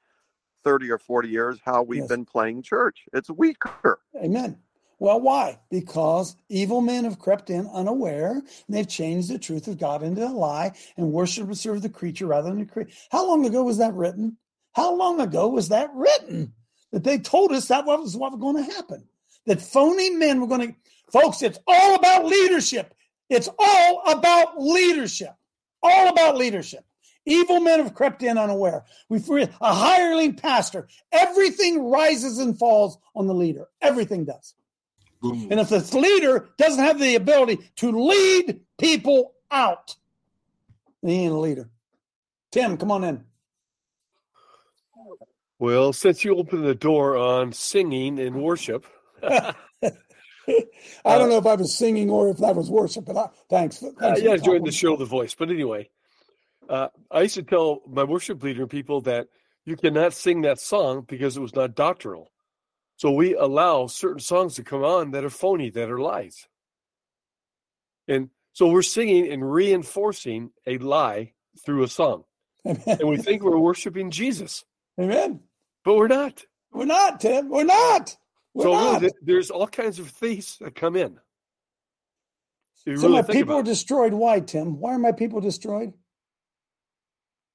30 or 40 years, how we've Yes. been playing church. It's weaker. Amen. Well, why? Because evil men have crept in unaware and they've changed the truth of God into a lie and worship and serve the creature rather than the creator. How long ago was that written? How long ago was that written? That they told us that was what was going to happen. That phony men were going to, folks, it's all about leadership. It's all about leadership. All about leadership. Evil men have crept in unaware. We've a hireling pastor. Everything rises and falls on the leader. Everything does. And if this leader doesn't have the ability to lead people out, he ain't a leader. Tim, come on in. Well, since you opened the door on singing and worship, I don't know if I was singing or if that was worship, but I, thanks. for- uh, thanks for yeah, the joined the compliment. show, The Voice. But anyway, uh, I used to tell my worship leader people that you cannot sing that song because it was not doctrinal. So we allow certain songs to come on that are phony, that are lies. And so we're singing and reinforcing a lie through a song. and we think we're worshiping Jesus, Amen. but we're not. We're not, Tim. We're not. We're so not. really, there's all kinds of thieves that come in. You so really my people are destroyed. Why, Tim? Why are my people destroyed?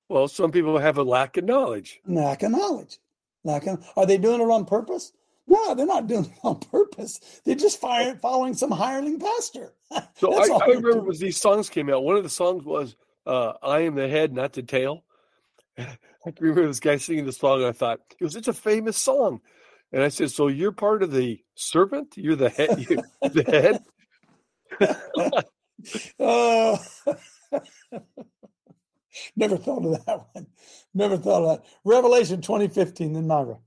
Well, some people have a lack of knowledge. Lack of knowledge. Lack of, are they doing it on purpose? No, they're not doing it on purpose. They're just fire, following some hireling pastor. So I, I remember these songs came out. One of the songs was uh, "I am the head, not the tail." I remember this guy singing the song. And I thought it was such a famous song, and I said, "So you're part of the serpent? You're the head? You're the head?" Oh, never thought of that one. Never thought of that. Revelation 2015 then Myra.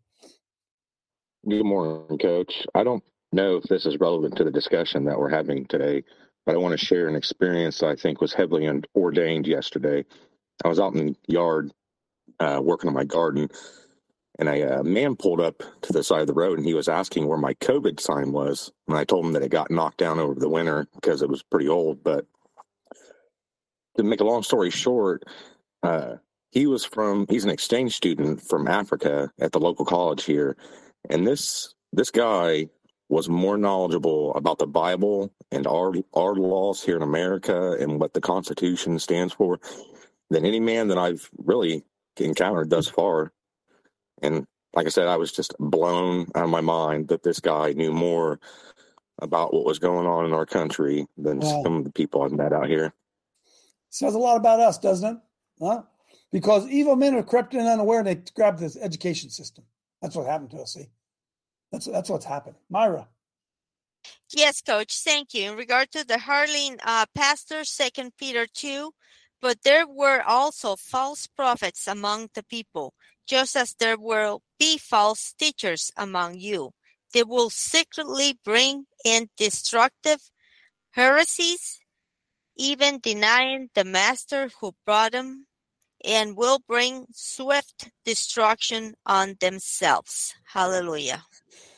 Good morning, Coach. I don't know if this is relevant to the discussion that we're having today, but I want to share an experience that I think was heavily ordained yesterday. I was out in the yard uh, working on my garden, and a uh, man pulled up to the side of the road and he was asking where my COVID sign was. And I told him that it got knocked down over the winter because it was pretty old. But to make a long story short, uh, he was from he's an exchange student from Africa at the local college here, and this this guy was more knowledgeable about the Bible and our our laws here in America and what the Constitution stands for than any man that I've really encountered thus far. And like I said, I was just blown out of my mind that this guy knew more about what was going on in our country than some of the people I've met out here. Says a lot about us, doesn't it? Huh? Because evil men are crept in unaware and they grab this education system. That's what happened to us, see? That's that's what's happened. Myra. Yes, coach. Thank you. In regard to the hireling uh, pastor, Second Peter two, But there were also false prophets among the people, just as there will be false teachers among you. They will secretly bring in destructive heresies, even denying the master who brought them, and will bring swift destruction on themselves. Hallelujah.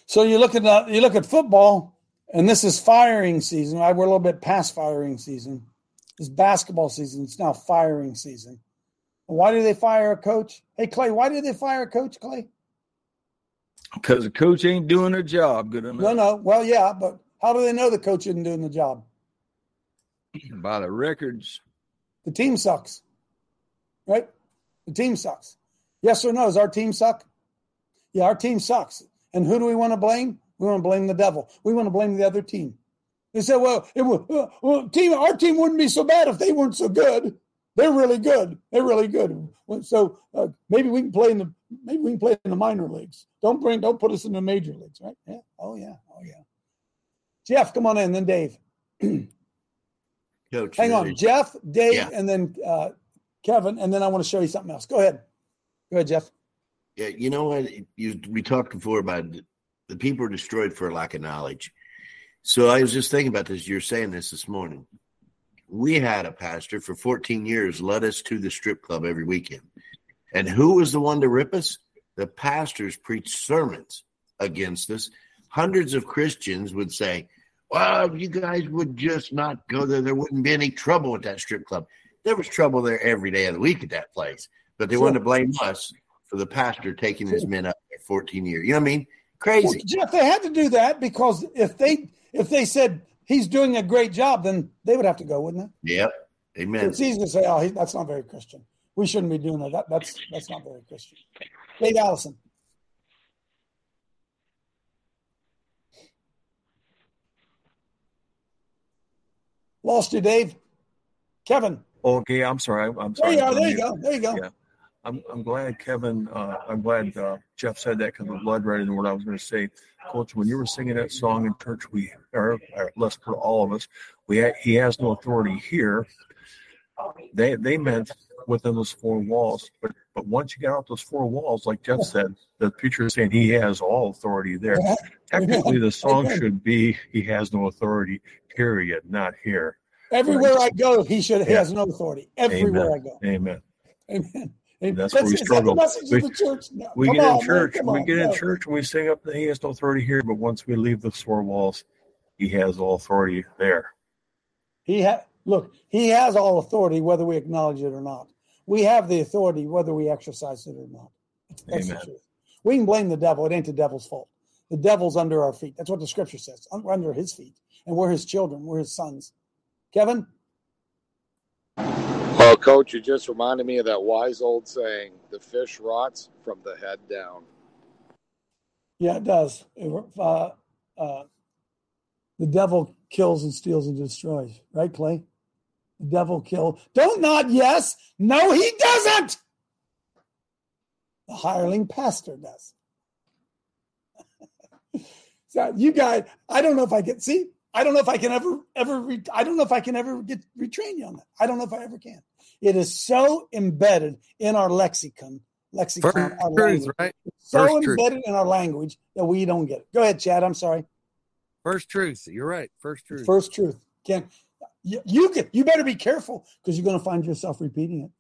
So you look at the, you look at football, and this is firing season. Right? We're a little bit past firing season. It's basketball season. It's now firing season. Why do they fire a coach? Hey Clay, why did they fire a coach, Clay? Because the coach ain't doing her job good enough. No, no. Well, yeah, but how do they know the coach isn't doing the job? By the records. The team sucks. Right? The team sucks. Yes or no? Does our team suck? Yeah, our team sucks. And who do we want to blame? We want to blame the devil. We want to blame the other team. They said, "Well, it uh, well, team, our team wouldn't be so bad if they weren't so good. They're really good. They're really good. So uh, maybe we can play in the maybe we can play in the minor leagues. Don't bring, don't put us in the major leagues, right? Yeah. Oh yeah. Oh yeah. Jeff, come on in. Then Dave. Coach, Hang on, Jeff, Dave, Yeah. and then uh, Kevin, and then I want to show you something else. Go ahead. Go ahead, Jeff. Yeah, you know what? You we talked before about the people are destroyed for lack of knowledge. So I was just thinking about this. You're saying this this morning. We had a pastor for 14 years led us to the strip club every weekend, and who was the one to rip us? The pastors preached sermons against us. Hundreds of Christians would say, "Well, if you guys would just not go there, there wouldn't be any trouble at that strip club." There was trouble there every day of the week at that place, but they Sure. wanted to blame us for the pastor taking his men up there 14 years. You know what I mean? Crazy. Well, Jeff, they had to do that because if they if they said he's doing a great job, then they would have to go, wouldn't they? Yep. Amen. It's easy to say, "Oh, he, that's not very Christian. We shouldn't be doing that. that that's that's not very Christian." Dave Allison. Lost you, Dave. Kevin. Okay, I'm sorry. I'm- I'm There sorry. you. There you go. There you go. Yeah. I'm, I'm glad Kevin, uh, I'm glad uh, Jeff said that because it led right into what I was going to say. Coach, when you were singing that song in church, we, or, or less for all of us, we had, he has no authority here. They they meant within those four walls, but but once you get out those four walls, like Jeff said, the preacher is saying he has all authority there. Yeah. Technically, the song should be he has no authority. Period. Not here. Everywhere I go, he should. He Yeah. has no authority. Everywhere Amen. I go. Amen. Amen. Amen. That's where we struggle. the message We- of the church? No, We get on, in church. we on, get in church and we sing up that he has no authority here, but once we leave the four walls, he has all authority there. He ha- look. He has all authority, whether we acknowledge it or not. We have the authority, whether we exercise it or not. That's Amen. the truth. We can blame the devil. It ain't the devil's fault. The devil's under our feet. That's what the scripture says. We're under his feet, and we're his children. We're his sons. Kevin. Well, coach, you just reminded me of that wise old saying: "The fish rots from the head down." Yeah, it does. It, uh, uh, the devil kills and steals and destroys. Right, Clay? The devil kill. Don't nod. Yes. No, he doesn't. The hireling pastor does. so you guys, I don't know if I can see. I don't know if I can ever, ever. Re, I don't know if I can ever get retrain you on that. I don't know if I ever can. It is so embedded in our lexicon, lexicon, First our truth, language. right? It's so First truth. embedded in our language that we don't get it. Go ahead, Chad. I'm sorry. First truth. You're right. First truth. First truth. Can't you, you get you better be careful because you're going to find yourself repeating it.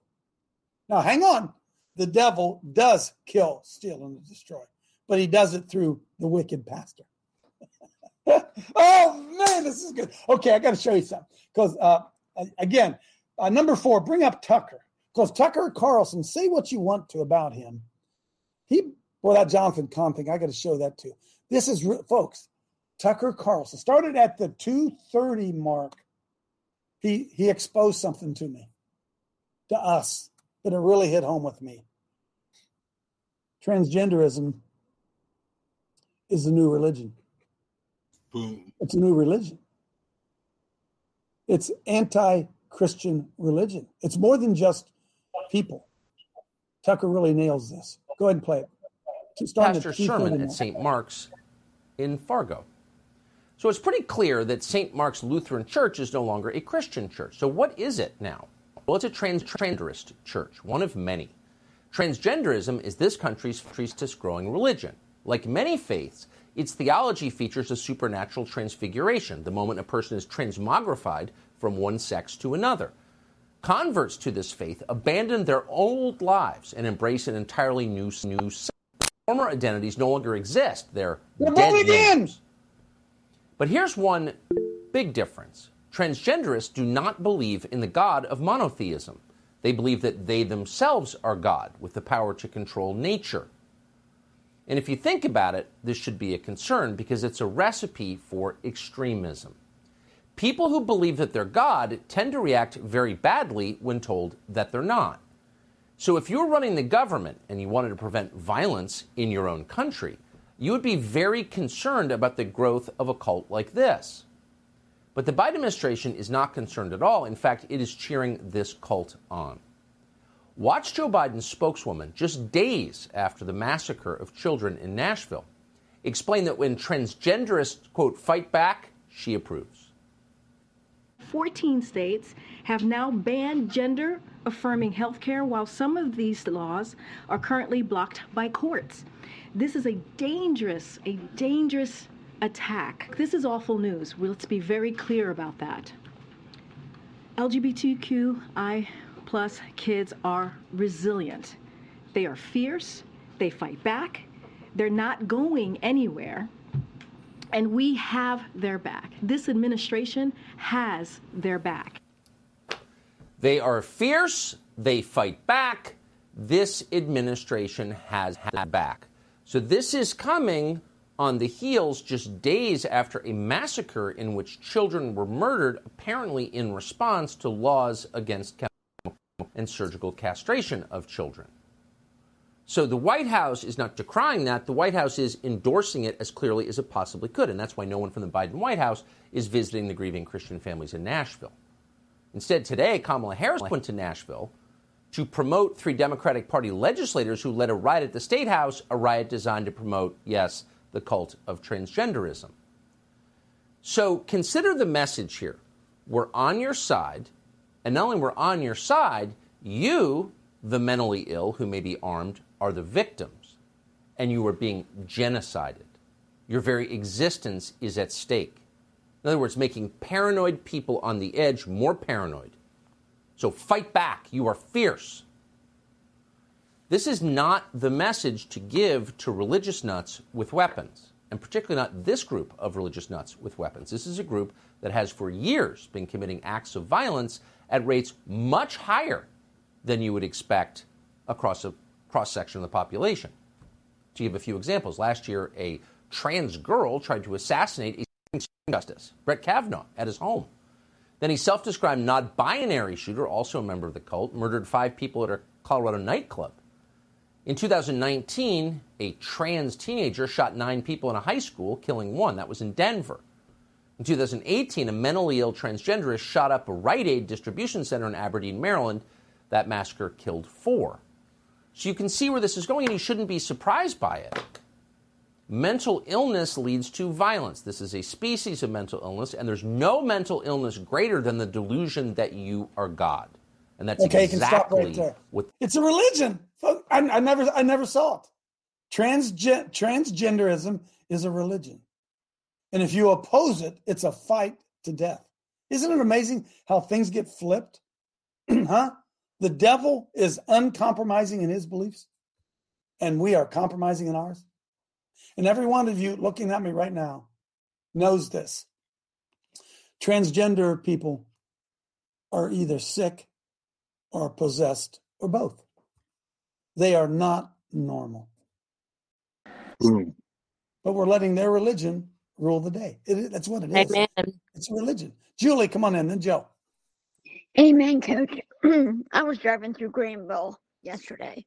Now, hang on. The devil does kill, steal, and destroy, but he does it through the wicked pastor. oh man, this is good. Okay, I got to show you something because uh, again, uh, number four, bring up Tucker because Tucker Carlson. Say what you want to about him. He, well, that Jonathan Cahn thing, I got to show that too. This is, folks, Tucker Carlson started at the 230 mark. He he exposed something to me, to us, that it really hit home with me. Transgenderism is a new religion. Boom. It's a new religion. It's anti-Christian religion. It's more than just people. Tucker really nails this. Go ahead and play it. At Pastor Sherman at St. Mark's in Fargo. So it's pretty clear that St. Mark's Lutheran Church is no longer a Christian church. So what is it now? Well, it's a transgenderist church, one of many. Transgenderism is this country's fastest growing religion. Like many faiths, its theology features a supernatural transfiguration, the moment a person is transmogrified from one sex to another. Converts to this faith abandon their old lives and embrace an entirely new, new. Former identities no longer exist. They're They're dead born again. names. But here's one big difference. Transgenderists do not believe in the God of monotheism. They believe that they themselves are God with the power to control nature. And if you think about it, this should be a concern because it's a recipe for extremism. People who believe that they're God tend to react very badly when told that they're not. So if you're running the government and you wanted to prevent violence in your own country, you would be very concerned about the growth of a cult like this. But the Biden administration is not concerned at all. In fact, it is cheering this cult on. Watch Joe Biden's spokeswoman, just days after the massacre of children in Nashville, explain that when transgenderists, quote, fight back, she approves. 14 states have now banned gender affirming health care, while some of these laws are currently blocked by courts. This is a dangerous, a dangerous attack. This is awful news. Let's be very clear about that. LGBTQI plus kids are resilient. They are fierce, they fight back, they're not going anywhere, and we have their back. This administration has their back. They are fierce, they fight back. This administration has had back. So this is coming on the heels just days after a massacre in which children were murdered, apparently in response to laws against and surgical castration of children. So the White House is not decrying that. The White House is endorsing it as clearly as it possibly could. And that's why no one from the Biden White House is visiting the grieving Christian families in Nashville. Instead, today, Kamala Harris went to Nashville to promote three Democratic Party legislators who led a riot at the State House, a riot designed to promote, yes, the cult of transgenderism. So consider the message here. We're on your side, and not only we're on your side, you, the mentally ill who may be armed, are the victims, and you are being genocided. Your very existence is at stake. In other words, making paranoid people on the edge more paranoid. So fight back. You are fierce. This is not the message to give to religious nuts with weapons, and particularly not this group of religious nuts with weapons. This is a group that has for years been committing acts of violence at rates much higher than you would expect across a cross section of the population. To give a few examples, last year a trans girl tried to assassinate a justice, Brett Kavanaugh, at his home. Then a self described non binary shooter, also a member of the cult, murdered five people at a Colorado nightclub. In 2019, a trans teenager shot nine people in a high school, killing one. That was in Denver. In 2018, a mentally ill transgenderist shot up a Rite Aid distribution center in Aberdeen, Maryland. That massacre killed four. So you can see where this is going, and you shouldn't be surprised by it. Mental illness leads to violence. This is a species of mental illness, and there's no mental illness greater than the delusion that you are God. And that's okay, you can stop exactly right there. what It's a religion. I, I never, I never saw it. Transgen- transgenderism is a religion, and if you oppose it, it's a fight to death. Isn't it amazing how things get flipped? huh? The devil is uncompromising in his beliefs, and we are compromising in ours. And every one of you looking at me right now knows this. Transgender people are either sick or possessed or both. They are not normal. Hmm. But we're letting their religion rule the day. It, that's what it is. Amen. It's a religion. Julie, come on in, then Joe. Amen, coach. I was driving through Greenville yesterday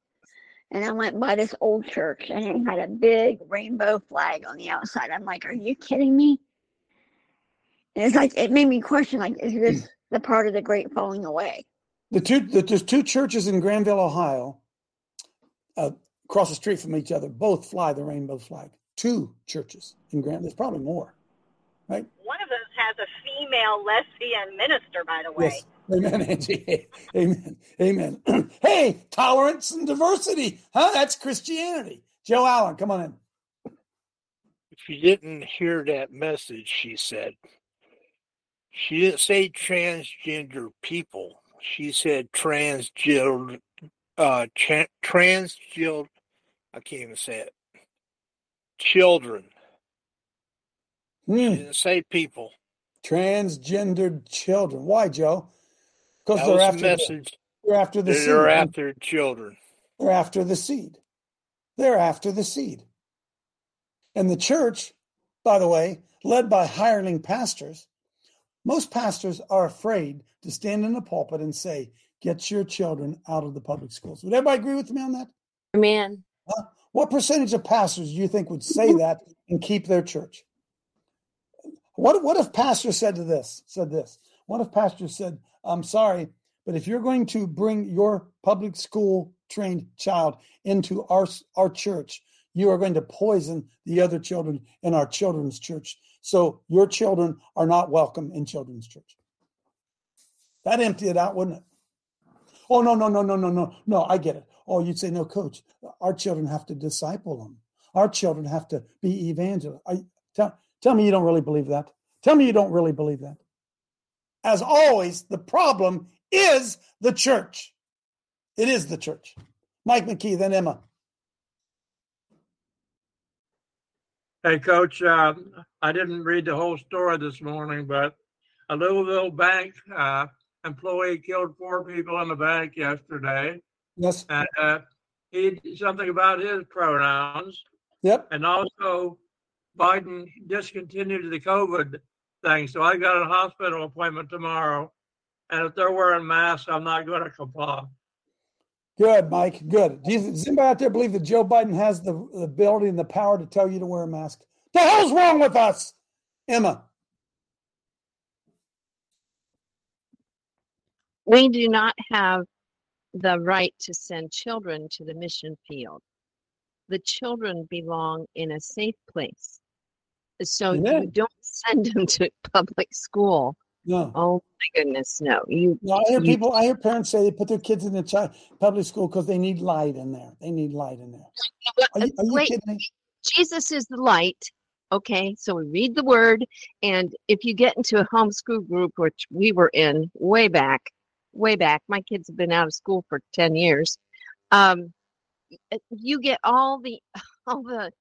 and I went by this old church and it had a big rainbow flag on the outside. I'm like, are you kidding me? And it's like, it made me question, like, is this the part of the great falling away? The two, the, there's two churches in Granville, Ohio, uh, across the street from each other. Both fly the rainbow flag. Two churches in Granville. There's probably more, right? One of those has a female lesbian minister, by the way. Yes. Amen, Angie. Amen. Amen. hey, tolerance and diversity. Huh? That's Christianity. Joe Allen, come on in. If you didn't hear that message, she said, she didn't say transgender people. She said transgender, uh, tra- transgender, I can't even say it, children. Hmm. She didn't say people. Transgendered children. Why, Joe? Because they're was the after the, message. they're after the seed. They're after children. They're after the seed. They're after the seed. And the church, by the way, led by hireling pastors, most pastors are afraid to stand in the pulpit and say, Get your children out of the public schools. Would everybody agree with me on that? Man, Huh? What percentage of pastors do you think would say that and keep their church? What, what if pastor said to this, said this? What if pastors said, I'm sorry, but if you're going to bring your public school trained child into our, our church, you are going to poison the other children in our children's church. So your children are not welcome in children's church. That empty it out, wouldn't it? Oh, no, no, no, no, no, no, no, I get it. Oh, you'd say, no, coach, our children have to disciple them. Our children have to be evangelists. I, tell, tell me you don't really believe that. Tell me you don't really believe that. As always, the problem is the church. It is the church. Mike McKee, then Emma. Hey, Coach, uh, I didn't read the whole story this morning, but a Louisville bank uh, employee killed four people in the bank yesterday. Yes. And uh, he something about his pronouns. Yep. And also, Biden discontinued the COVID thing. So I got a hospital appointment tomorrow. And if they're wearing masks, I'm not going to comply. Good, Mike. Good. Do you, does anybody out there believe that Joe Biden has the, the ability and the power to tell you to wear a mask? The hell's wrong with us? Emma. We do not have the right to send children to the mission field. The children belong in a safe place. So Amen. you don't send them to public school. No. Oh my goodness, no. You, No, I hear you- people. I hear parents say they put their kids in the public school because they need light in there. They need light in there. Are you, are you Wait, kidding me? Jesus is the light. Okay, so we read the word, and if you get into a homeschool group, which we were in way back, way back, my kids have been out of school for 10 years. Um, you get all the, all the,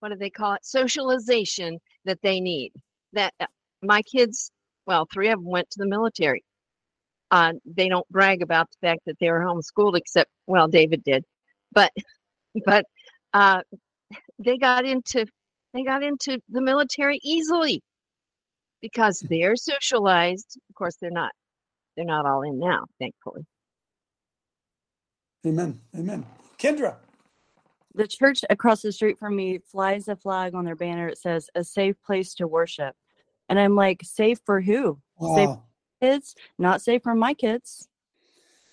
what do they call it? Socialization that they need. That uh, my kids, well, three of them went to the military. Uh, they don't brag about the fact that they were homeschooled, except, well, David did, but, but, uh, they got into they got into the military easily because they're socialized of course they're not they're not all in now thankfully Amen. Amen. Kendra. The church across the street from me flies a flag on their banner. It says a safe place to worship. And I'm like, safe for who? Safe for kids? Not safe for my kids.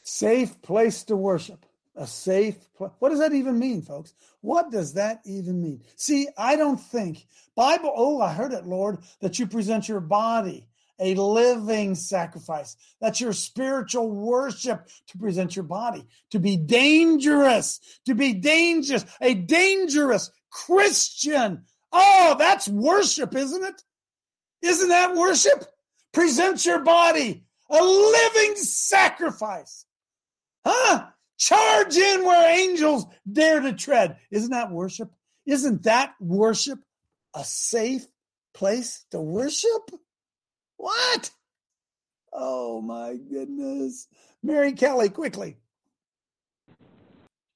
Safe place to worship. A safe. What does that even mean, folks? What does that even mean? See, I don't think Bible. Oh, I heard it, Lord, that you present your body a living sacrifice. That's your spiritual worship to present your body to be dangerous, to be dangerous, a dangerous Christian. Oh, that's worship, isn't it? Isn't that worship? Present your body a living sacrifice. Huh? Charge in where angels dare to tread. Isn't that worship? Isn't that worship a safe place to worship? What? Oh my goodness. Mary Kelly, quickly.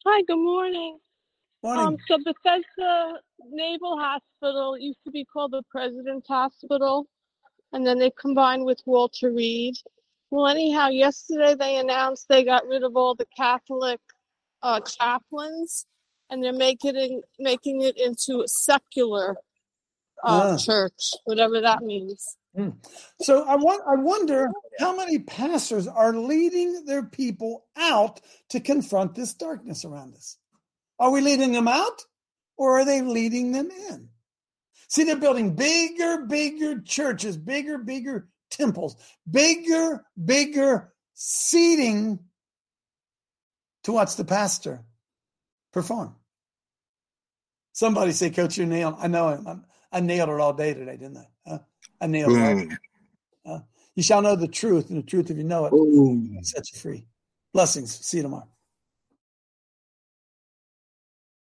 Hi, good morning. Morning. Um, so Bethesda Naval Hospital used to be called the President's Hospital, and then they combined with Walter Reed. Well, anyhow, yesterday they announced they got rid of all the Catholic uh, chaplains, and they're making it making it into a secular uh, Ah. church, whatever that means. Hmm. So I want I wonder how many pastors are leading their people out to confront this darkness around us. Are we leading them out or are they leading them in? See, they're building bigger, bigger churches, bigger, bigger temples, bigger, bigger seating to watch the pastor perform. Somebody say, Coach, you nailed. I know I'm, I nailed it all day today, didn't I? Huh? I nailed it. Uh, you shall know the truth, and the truth, if you know it, Boom. sets you free. Blessings. See you tomorrow.